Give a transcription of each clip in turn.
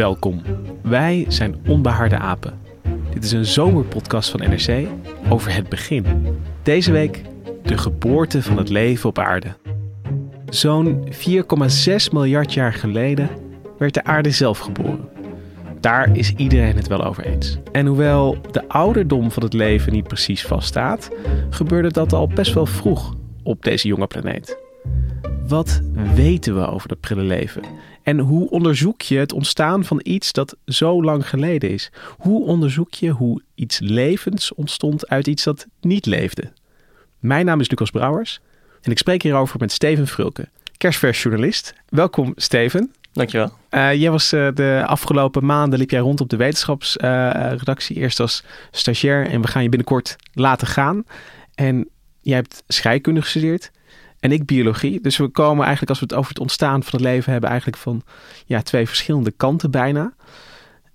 Welkom. Wij zijn Onbehaarde Apen. Dit is een zomerpodcast van NRC over het begin. Deze week de geboorte van het leven op aarde. Zo'n 4,6 miljard jaar geleden werd de aarde zelf geboren. Daar is iedereen het wel over eens. En hoewel de ouderdom van het leven niet precies vaststaat, gebeurde dat al best wel vroeg op deze jonge planeet. Wat weten we over dat prille leven? En hoe onderzoek je het ontstaan van iets dat zo lang geleden is? Hoe onderzoek je hoe iets levens ontstond uit iets dat niet leefde? Mijn naam is Lucas Brouwers en ik spreek hierover met Steven Frulke, kerstversjournalist. Welkom Steven. Dankjewel. Uh, jij was uh, de afgelopen maanden liep jij rond op de wetenschapsredactie. Uh, eerst als stagiair en we gaan je binnenkort laten gaan. En jij hebt scheikunde gestudeerd en ik biologie. Dus we komen eigenlijk, als we het over het ontstaan van het leven hebben, eigenlijk van ja, twee verschillende kanten bijna.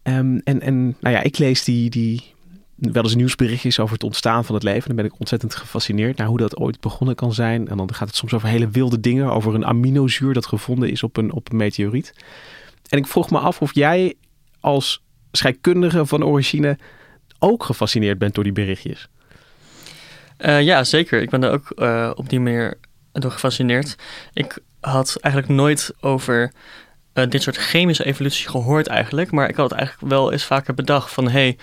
Um, en, en nou ja, ik lees die, die wel eens nieuwsberichtjes over het ontstaan van het leven. Dan ben ik ontzettend gefascineerd naar hoe dat ooit begonnen kan zijn. En dan gaat het soms over hele wilde dingen, over een aminozuur dat gevonden is op een, op een meteoriet. En ik vroeg me af of jij als scheikundige van origine ook gefascineerd bent door die berichtjes. Uh, ja, zeker. Ik ben er ook uh, op die manier door gefascineerd. Ik had eigenlijk nooit over uh, dit soort chemische evolutie gehoord eigenlijk. Maar ik had het eigenlijk wel eens vaker bedacht van... hé,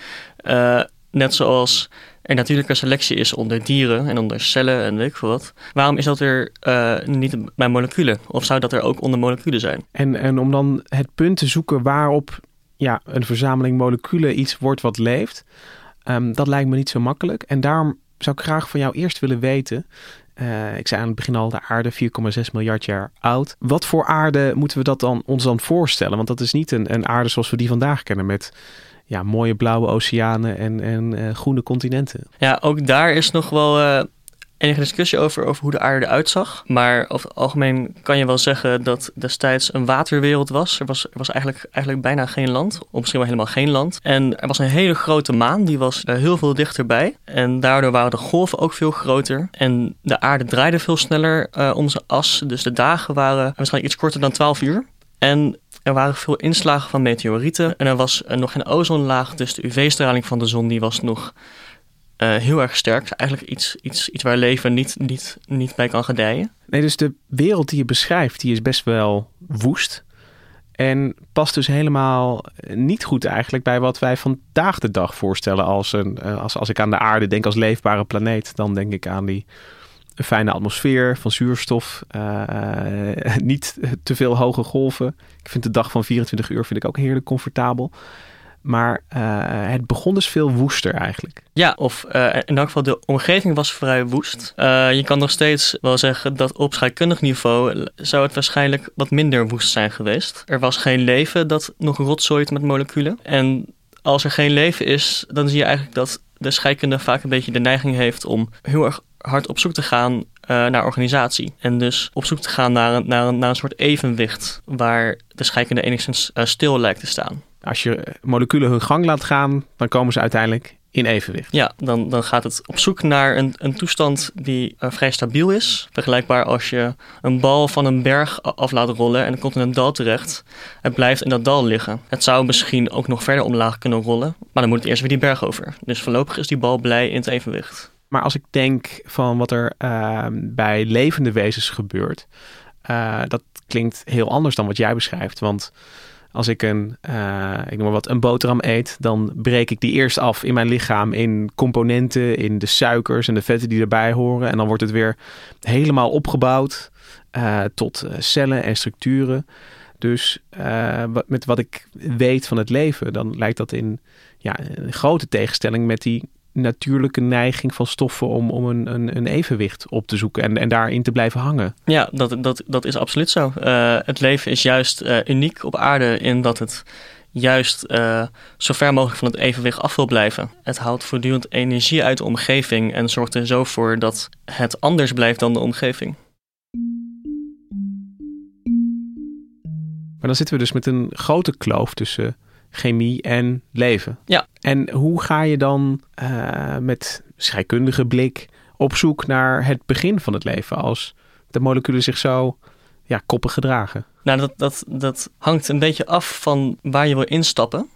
hey, uh, net zoals er natuurlijke selectie is onder dieren en onder cellen en weet ik veel wat. Waarom is dat er uh, niet bij moleculen? Of zou dat er ook onder moleculen zijn? En, en om dan het punt te zoeken waarop ja, een verzameling moleculen iets wordt wat leeft... Um, dat lijkt me niet zo makkelijk. En daarom zou ik graag van jou eerst willen weten... Uh, ik zei aan het begin al, de aarde 4,6 miljard jaar oud. Wat voor aarde moeten we dat dan, ons dan voorstellen? Want dat is niet een, een aarde zoals we die vandaag kennen met ja, mooie blauwe oceanen en, en uh, groene continenten. Ja, ook daar is nog wel uh, enige discussie over, over hoe de aarde eruit zag. Maar over het algemeen kan je wel zeggen dat destijds een waterwereld was. Er was, er was eigenlijk, eigenlijk bijna geen land, of misschien wel helemaal geen land. En er was een hele grote maan, die was heel veel dichterbij. En daardoor waren de golven ook veel groter. En de aarde draaide veel sneller uh, om zijn as. Dus de dagen waren waarschijnlijk iets korter dan 12 uur. En er waren veel inslagen van meteorieten. En er was uh, nog geen ozonlaag, dus de UV-straling van de zon die was nog uh, heel erg sterk. Eigenlijk iets, iets, iets waar leven niet, niet, niet bij kan gedijen. Nee, dus de wereld die je beschrijft, die is best wel woest. En past dus helemaal niet goed eigenlijk bij wat wij vandaag de dag voorstellen als een... Als, als ik aan de aarde denk als leefbare planeet, dan denk ik aan die fijne atmosfeer van zuurstof. Uh, niet te veel hoge golven. Ik vind de dag van 24 uur vind ik ook heerlijk comfortabel. Maar uh, het begon dus veel woester eigenlijk. Ja, of uh, in elk geval de omgeving was vrij woest. Uh, je kan nog steeds wel zeggen dat op scheikundig niveau zou het waarschijnlijk wat minder woest zijn geweest. Er was geen leven dat nog rotzooit met moleculen. En als er geen leven is, dan zie je eigenlijk dat de scheikunde vaak een beetje de neiging heeft om heel erg hard op zoek te gaan naar organisatie. En dus op zoek te gaan naar een, naar naar een soort evenwicht waar de scheikunde enigszins stil lijkt te staan. Als je moleculen hun gang laat gaan, dan komen ze uiteindelijk in evenwicht. Ja, dan, dan gaat het op zoek naar een, een toestand die uh, vrij stabiel is. Vergelijkbaar als je een bal van een berg af laat rollen en het komt in een dal terecht. Het blijft in dat dal liggen. Het zou misschien ook nog verder omlaag kunnen rollen, maar dan moet het eerst weer die berg over. Dus voorlopig is die bal blij in het evenwicht. Maar als ik denk van wat er ehm, bij levende wezens gebeurt, uh, dat klinkt heel anders dan wat jij beschrijft. Want als ik een, uh, ik noem maar wat, een boterham eet, dan breek ik die eerst af in mijn lichaam in componenten, in de suikers en de vetten die erbij horen. En dan wordt het weer helemaal opgebouwd uh, tot cellen en structuren. Dus met wat ik weet van het leven, dan lijkt dat in ja, een grote tegenstelling met die natuurlijke neiging van stoffen om, om een, een, een evenwicht op te zoeken en, en daarin te blijven hangen. Ja, dat, dat, dat is absoluut zo. Uh, het leven is juist uh, uniek op aarde in dat het juist uh, zo ver mogelijk van het evenwicht af wil blijven. Het haalt voortdurend energie uit de omgeving en zorgt er zo voor dat het anders blijft dan de omgeving. Maar dan zitten we dus met een grote kloof tussen chemie en leven. Ja. En hoe ga je dan uh, met scheikundige blik op zoek naar het begin van het leven als de moleculen zich zo ja, koppig gedragen? Nou, dat, dat, dat hangt een beetje af van waar je wil instappen.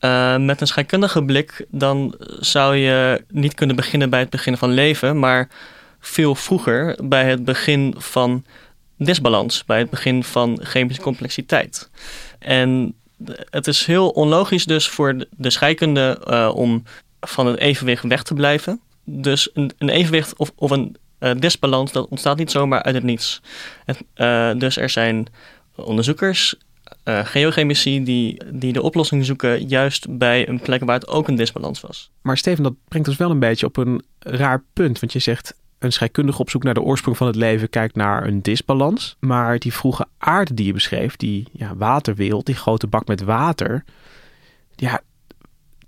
Uh, met een scheikundige blik, dan zou je niet kunnen beginnen bij het begin van leven, maar veel vroeger bij het begin van disbalans, bij het begin van chemische complexiteit. En het is heel onlogisch dus voor de scheikunde uh, om van het evenwicht weg te blijven. Dus een, een evenwicht of, of een uh, disbalans, dat ontstaat niet zomaar uit het niets. Uh, dus er zijn onderzoekers, geochemici, die, die de oplossing zoeken juist bij een plek waar het ook een disbalans was. Maar Steven, dat brengt ons wel een beetje op een raar punt. Want je zegt, een scheikundige op zoek naar de oorsprong van het leven kijkt naar een disbalans. Maar die vroege aarde die je beschreef, die ja, waterwereld, die grote bak met water. Ja,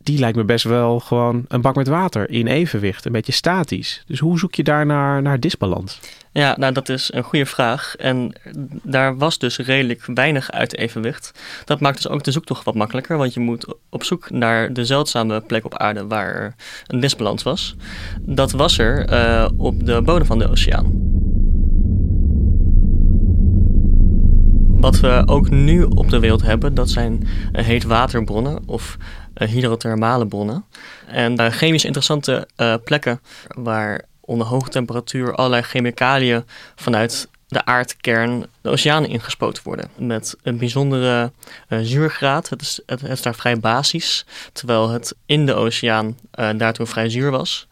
die lijkt me best wel gewoon een bak met water in evenwicht, een beetje statisch. Dus hoe zoek je daar naar, naar disbalans? Ja, nou dat is een goede vraag. En daar was dus redelijk weinig uit evenwicht. Dat maakt dus ook de zoektocht wat makkelijker, want je moet op zoek naar de zeldzame plek op aarde waar een disbalans was. Dat was er uh, op de bodem van de oceaan. Wat we ook nu op de wereld hebben, dat zijn uh, heetwaterbronnen of hydrothermale bronnen. En chemisch interessante plekken waar onder hoge temperatuur allerlei chemicaliën vanuit de aardkern de oceanen ingespoten worden. Met een bijzondere uh, zuurgraad. Het is, het, het, is daar vrij basis, terwijl het in de oceaan uh, daartoe vrij zuur was.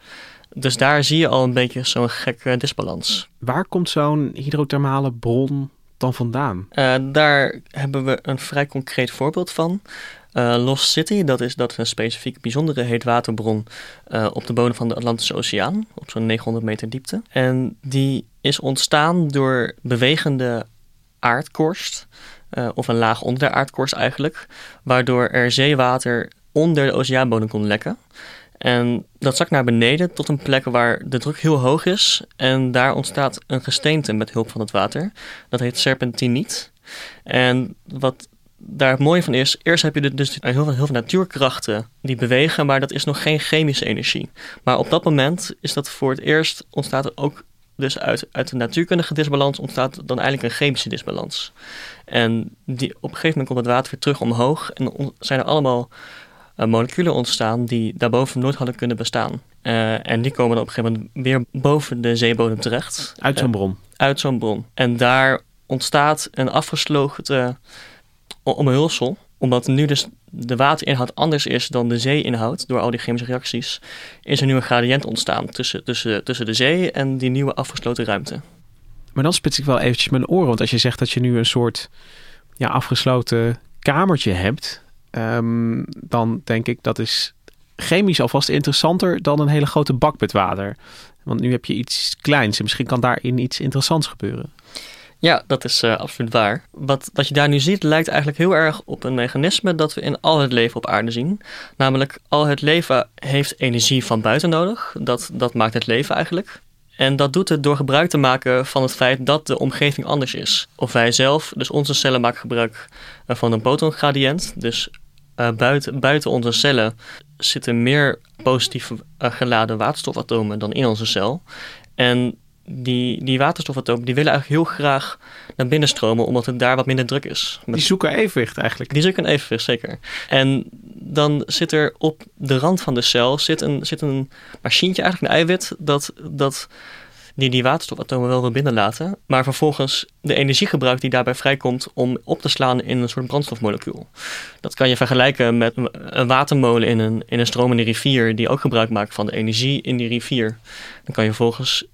Dus daar zie je al een beetje zo'n gekke disbalans. Waar komt zo'n hydrothermale bron dan vandaan? Uh, daar hebben we een vrij concreet voorbeeld van. Uh, Lost City, dat is, dat een specifiek bijzondere heetwaterbron uh, op de bodem van de Atlantische Oceaan, op zo'n 900 meter diepte. En die is ontstaan door bewegende aardkorst, uh, of een laag onder de aardkorst eigenlijk, waardoor er zeewater onder de oceaanbodem kon lekken. En dat zakt naar beneden tot een plek waar de druk heel hoog is. En daar ontstaat een gesteente met hulp van het water. Dat heet serpentiniet. En wat daar het mooie van is, eerst heb je dus heel veel, heel veel natuurkrachten die bewegen, maar dat is nog geen chemische energie. Maar op dat moment is dat voor het eerst ontstaat er ook dus uit, uit een natuurkundige disbalans ontstaat dan eigenlijk een chemische disbalans. En die, op een gegeven moment komt het water weer terug omhoog en on, zijn er allemaal uh, moleculen ontstaan die daarboven nooit hadden kunnen bestaan. Uh, en die komen dan op een gegeven moment weer boven de zeebodem terecht. Uit zo'n bron? Uh, uit zo'n bron. En daar ontstaat een afgesloten omhulsel omdat nu dus de waterinhoud anders is dan de zeeinhoud door al die chemische reacties, is er nu een gradient ontstaan tussen, tussen, tussen de zee en die nieuwe afgesloten ruimte. Maar dan spits ik wel eventjes mijn oren, want als je zegt dat je nu een soort ja, afgesloten kamertje hebt, um, dan denk ik dat is chemisch alvast interessanter dan een hele grote bak met water. Want nu heb je iets kleins en misschien kan daarin iets interessants gebeuren. Ja, dat is uh, absoluut waar. Wat, wat je daar nu ziet lijkt eigenlijk heel erg op een mechanisme dat we in al het leven op aarde zien. Namelijk, al het leven heeft energie van buiten nodig. Dat, dat maakt het leven eigenlijk. En dat doet het door gebruik te maken van het feit dat de omgeving anders is. Of wij zelf, dus onze cellen maken gebruik uh, van een fotongradient. Dus uh, buiten, buiten onze cellen zitten meer positief geladen waterstofatomen dan in onze cel. En die, die waterstofatomen die willen eigenlijk heel graag naar binnen stromen, omdat het daar wat minder druk is. Met, die zoeken evenwicht eigenlijk. Die zoeken een evenwicht, zeker. En dan zit er op de rand van de cel zit een, zit een machientje, eigenlijk een eiwit, dat, dat die die waterstofatomen wel wil binnenlaten, maar vervolgens de energiegebruik die daarbij vrijkomt om op te slaan in een soort brandstofmolecuul. Dat kan je vergelijken met een watermolen in een, in een stromende rivier die ook gebruik maakt van de energie in die rivier. Dan kan je vervolgens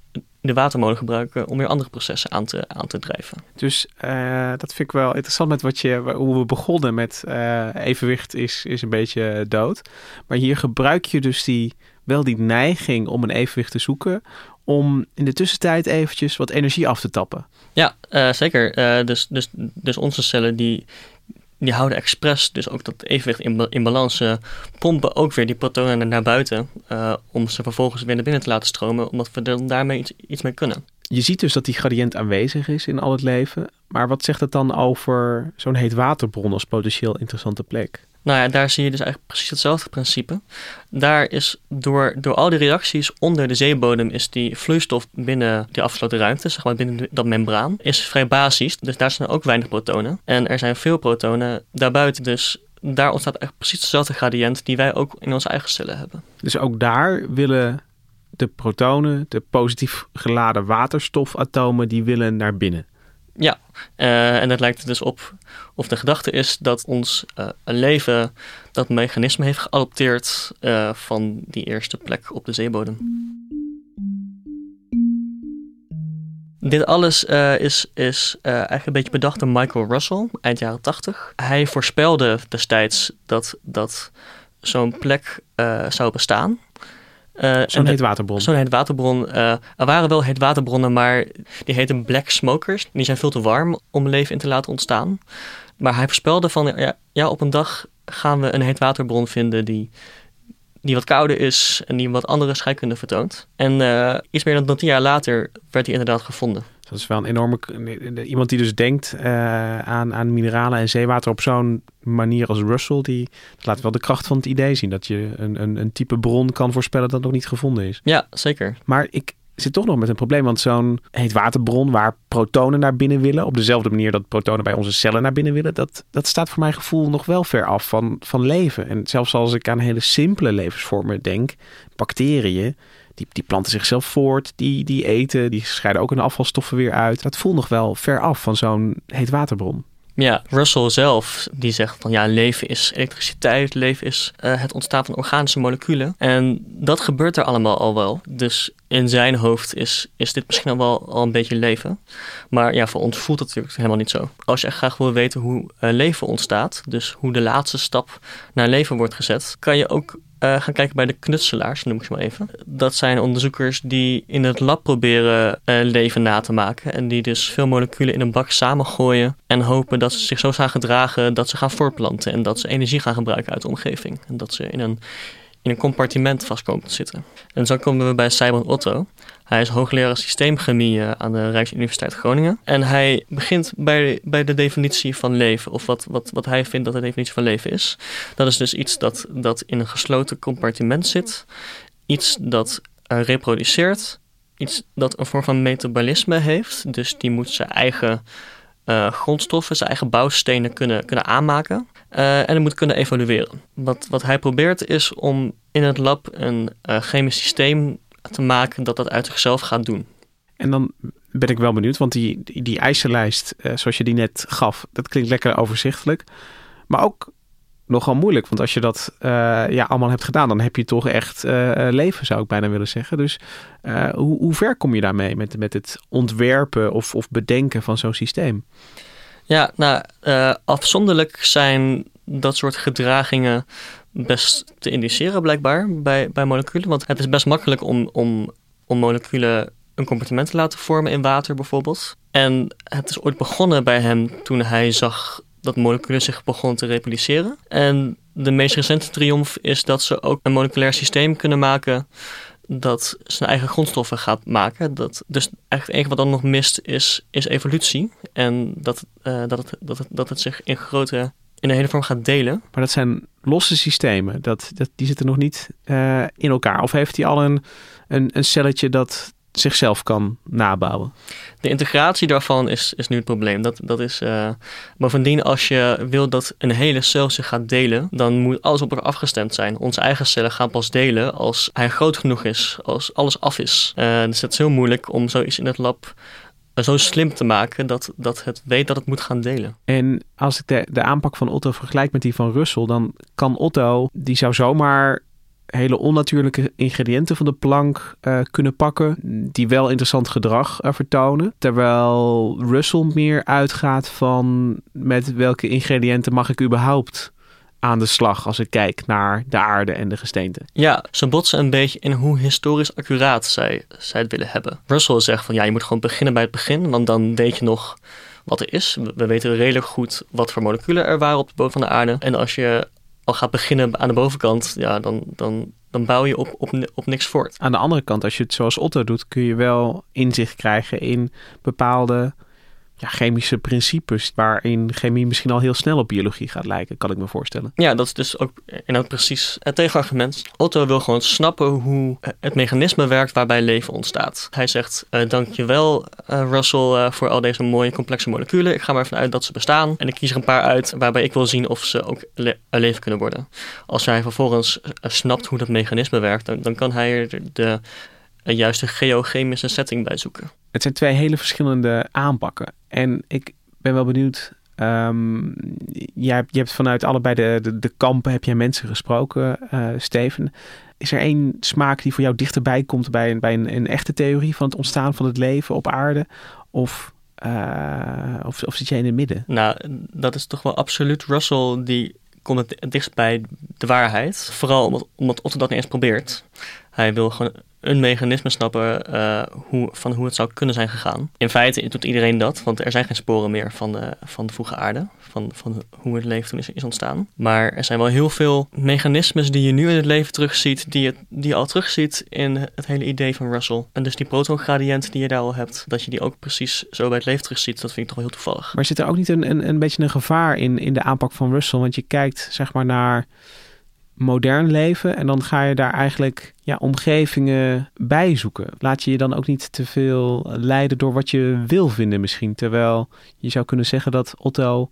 de watermolen gebruiken om weer andere processen aan te, aan te drijven. Dus uh, dat vind ik wel interessant met wat je, hoe we begonnen met uh, evenwicht is, is een beetje dood. Maar hier gebruik je dus die, wel die neiging om een evenwicht te zoeken om in de tussentijd eventjes wat energie af te tappen. Ja, uh, zeker. Dus, dus, dus onze cellen die, die houden expres dus ook dat evenwicht in, in balans. Uh, pompen ook weer die protonen naar buiten om ze vervolgens weer naar binnen te laten stromen, omdat we er daarmee iets, iets mee kunnen. Je ziet dus dat die gradient aanwezig is in al het leven. Maar wat zegt het dan over zo'n heet waterbron als potentieel interessante plek? Nou ja, daar zie je dus eigenlijk precies hetzelfde principe. Daar is door, door al die reacties onder de zeebodem is die vloeistof binnen die afgesloten ruimte, zeg maar binnen dat membraan, is vrij basisch. Dus daar zijn ook weinig protonen. En er zijn veel protonen daarbuiten. Dus daar ontstaat echt precies dezelfde gradient die wij ook in onze eigen cellen hebben. Dus ook daar willen de protonen, de positief geladen waterstofatomen, die willen naar binnen. Ja, uh, en dat lijkt er dus op of de gedachte is dat ons uh, leven dat mechanisme heeft geadopteerd uh, van die eerste plek op de zeebodem. Dit alles is, is eigenlijk een beetje bedacht door Michael Russell eind jaren 80. Hij voorspelde destijds dat, dat zo'n plek zou bestaan. Uh, zo'n. Zo'n heetwaterbron. Uh, er waren wel heetwaterbronnen, maar die heten black smokers. Die zijn veel te warm om leven in te laten ontstaan. Maar hij voorspelde van, ja, ja op een dag gaan we een heetwaterbron vinden die, die wat kouder is en die wat andere scheikunde vertoont. En uh, iets meer dan tien jaar later werd hij inderdaad gevonden. Dat is wel een enorme. Iemand die dus denkt uh, aan, aan mineralen en zeewater op zo'n manier als Russell, die laat wel de kracht van het idee zien. Dat je een, een, een type bron kan voorspellen dat nog niet gevonden is. Ja, zeker. Maar ik zit toch nog met een probleem. Want zo'n heetwaterbron waar protonen naar binnen willen, op dezelfde manier dat protonen bij onze cellen naar binnen willen, dat, dat staat voor mijn gevoel nog wel ver af van, van leven. En zelfs als ik aan hele simpele levensvormen denk, bacteriën die, die planten zichzelf voort, die, die eten, die scheiden ook hun afvalstoffen weer uit. Dat voelt nog wel ver af van zo'n heetwaterbron. Ja, Russell zelf die zegt van ja, leven is elektriciteit, leven is uh, het ontstaan van organische moleculen. En dat gebeurt er allemaal al wel. Dus in zijn hoofd is, is dit misschien al wel al een beetje leven. Maar ja, voor ons voelt het natuurlijk helemaal niet zo. Als je echt graag wil weten hoe uh, leven ontstaat, dus hoe de laatste stap naar leven wordt gezet, kan je ook uh, gaan kijken bij de knutselaars, noem ik ze maar even. Dat zijn onderzoekers die in het lab proberen uh, leven na te maken. En die dus veel moleculen in een bak samengooien. En hopen dat ze zich zo gaan gedragen dat ze gaan voortplanten. En dat ze energie gaan gebruiken uit de omgeving. En dat ze in een, in een compartiment vast komen te zitten. En zo komen we bij Simon Otto. Hij is hoogleraar systeemchemie eh, aan de Rijksuniversiteit Groningen. En hij begint bij, bij de definitie van leven, of wat, wat, wat hij vindt dat de definitie van leven is. Dat is dus iets dat, dat in een gesloten compartiment zit, iets dat uh, reproduceert, iets dat een vorm van metabolisme heeft. Dus die moet zijn eigen uh, grondstoffen, zijn eigen bouwstenen kunnen, kunnen aanmaken. Uh, en het moet kunnen evolueren. Wat, wat hij probeert is om in het lab een uh, chemisch systeem te maken dat dat uit zichzelf gaat doen. En dan ben ik wel benieuwd, want die, die, die eisenlijst, zoals je die net gaf, dat klinkt lekker overzichtelijk. Maar ook nogal moeilijk, want als je dat uh, ja, allemaal hebt gedaan, dan heb je toch echt uh, leven, zou ik bijna willen zeggen. Dus hoe, hoe ver kom je daarmee met, met het ontwerpen of, of bedenken van zo'n systeem? Ja, nou, afzonderlijk zijn dat soort gedragingen best te indiceren blijkbaar bij, bij moleculen. Want het is best makkelijk om, om, om moleculen een compartiment te laten vormen in water bijvoorbeeld. En het is ooit begonnen bij hem toen hij zag dat moleculen zich begonnen te reproduceren. En de meest recente triomf is dat ze ook een moleculair systeem kunnen maken dat zijn eigen grondstoffen gaat maken. Dat, dus eigenlijk het enige wat dan nog mist is, is evolutie. En dat, uh, dat, het, dat, het, dat het zich in grote in een hele vorm gaat delen. Maar dat zijn losse systemen. Dat, dat, die zitten nog niet uh, in elkaar. Of heeft hij al een, een, een celletje dat zichzelf kan nabouwen? De integratie daarvan is, is nu het probleem. Dat, dat is, uh, bovendien, als je wil dat een hele cel zich gaat delen, dan moet alles op elkaar afgestemd zijn. Onze eigen cellen gaan pas delen als hij groot genoeg is, als alles af is. Uh, dus het is heel moeilijk om zoiets in het lab zo slim te maken dat, dat het weet dat het moet gaan delen. En als ik de, de aanpak van Otto vergelijk met die van Russell, dan kan Otto, die zou zomaar hele onnatuurlijke ingrediënten van de plank uh, kunnen pakken, die wel interessant gedrag uh, vertonen. Terwijl Russell meer uitgaat van met welke ingrediënten mag ik überhaupt aan de slag als ik kijk naar de aarde en de gesteenten. Ja, ze botsen een beetje in hoe historisch accuraat zij, zij het willen hebben. Russell zegt van ja, je moet gewoon beginnen bij het begin, want dan weet je nog wat er is. We weten redelijk goed wat voor moleculen er waren op de bodem van de aarde. En als je al gaat beginnen aan de bovenkant, ja, dan, dan, dan bouw je op, op, op niks voort. Aan de andere kant, als je het zoals Otto doet, kun je wel inzicht krijgen in bepaalde chemische principes waarin chemie misschien al heel snel op biologie gaat lijken, kan ik me voorstellen. Ja, dat is dus ook inderdaad precies het tegenargument. Otto wil gewoon snappen hoe het mechanisme werkt waarbij leven ontstaat. Hij zegt, uh, dankjewel uh, Russell voor al deze mooie complexe moleculen. Ik ga maar ervan uit dat ze bestaan en ik kies er een paar uit waarbij ik wil zien of ze ook le leven kunnen worden. Als hij vervolgens snapt hoe dat mechanisme werkt, dan, dan kan hij er de een juiste geochemische setting bij zoeken. Het zijn twee hele verschillende aanpakken. En ik ben wel benieuwd. Um, jij, je hebt vanuit allebei de, de, de kampen heb jij mensen gesproken, uh, Steven. Is er één smaak die voor jou dichterbij komt bij, een, bij een, een echte theorie van het ontstaan van het leven op aarde? Of uh, of, of, zit jij in het midden? Nou, dat is toch wel absoluut Russell die komt het dichtst bij de waarheid. Vooral omdat, omdat Otto dat niet eens probeert. Hij wil gewoon een mechanisme snappen uh, hoe, van hoe het zou kunnen zijn gegaan. In feite doet iedereen dat, want er zijn geen sporen meer van de, van de vroege aarde, van, van hoe het leven is, ontstaan. Maar er zijn wel heel veel mechanismes die je nu in het leven terugziet, die je, die je al terugziet in het hele idee van Russell. En dus die protongradient die je daar al hebt, dat je die ook precies zo bij het leven terugziet, dat vind ik toch wel heel toevallig. Maar zit er ook niet een, een, een beetje een gevaar in, in de aanpak van Russell? Want je kijkt zeg maar naar modern leven en dan ga je daar eigenlijk ja, omgevingen bij zoeken. Laat je je dan ook niet te veel leiden door wat je wil vinden misschien. Terwijl je zou kunnen zeggen dat Otto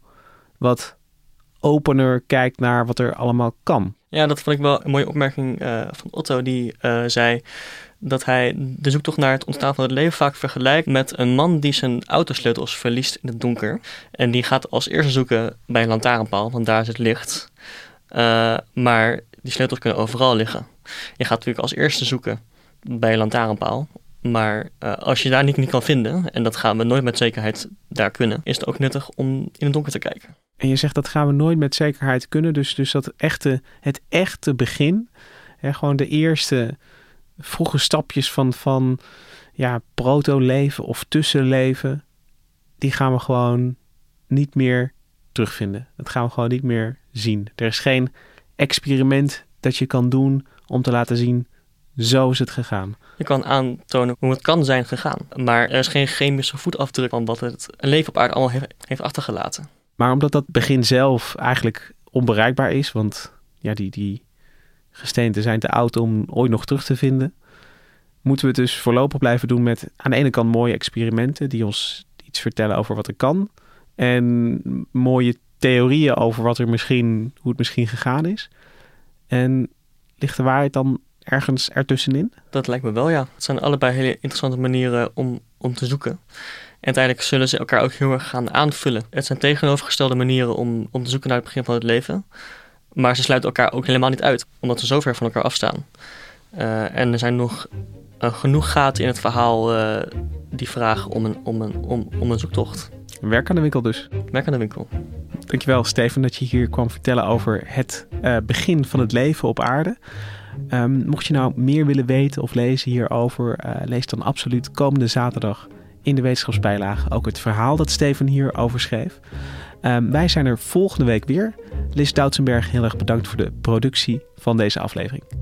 wat opener kijkt naar wat er allemaal kan. Ja, dat vond ik wel een mooie opmerking uh, van Otto. Die uh, zei dat hij de zoektocht naar het ontstaan van het leven vaak vergelijkt met een man die zijn autosleutels verliest in het donker. En die gaat als eerste zoeken bij een lantaarnpaal, want daar is het licht. Uh, maar die sleutels kunnen overal liggen. Je gaat natuurlijk als eerste zoeken bij een lantaarnpaal. Maar uh, als je daar niet, niet kan vinden, en dat gaan we nooit met zekerheid daar kunnen, is het ook nuttig om in het donker te kijken. En je zegt dat gaan we nooit met zekerheid kunnen. Dus, dus dat echte, het echte begin, hè, gewoon de eerste vroege stapjes van, van ja, proto-leven of tussenleven, die gaan we gewoon niet meer terugvinden. Dat gaan we gewoon niet meer zien. Er is geen experiment dat je kan doen om te laten zien, zo is het gegaan. Je kan aantonen hoe het kan zijn gegaan. Maar er is geen chemische voetafdruk van wat het leven op aarde allemaal heeft, achtergelaten. Maar omdat dat begin zelf eigenlijk onbereikbaar is, want ja, die, die gesteenten zijn te oud om ooit nog terug te vinden, moeten we het dus voorlopig blijven doen met aan de ene kant mooie experimenten die ons iets vertellen over wat er kan. En mooie theorieën over wat er misschien, hoe het misschien gegaan is. En ligt de waarheid dan ergens ertussenin? Dat lijkt me wel, ja. Het zijn allebei hele interessante manieren om, om te zoeken. En uiteindelijk zullen ze elkaar ook heel erg gaan aanvullen. Het zijn tegenovergestelde manieren om, om te zoeken naar het begin van het leven. Maar ze sluiten elkaar ook helemaal niet uit, omdat ze zo ver van elkaar afstaan. Uh, en er zijn nog uh, genoeg gaten in het verhaal uh, die vragen om een, om, een, om, om een zoektocht. Werk aan de winkel dus. Werk aan de winkel. Dankjewel Steven dat je hier kwam vertellen over het uh, begin van het leven op aarde. Um, mocht je nou meer willen weten of lezen hierover, uh, lees dan absoluut komende zaterdag in de wetenschapsbijlage ook het verhaal dat Steven hierover schreef. Um, wij zijn er volgende week weer. Liz Doutsenberg, heel erg bedankt voor de productie van deze aflevering.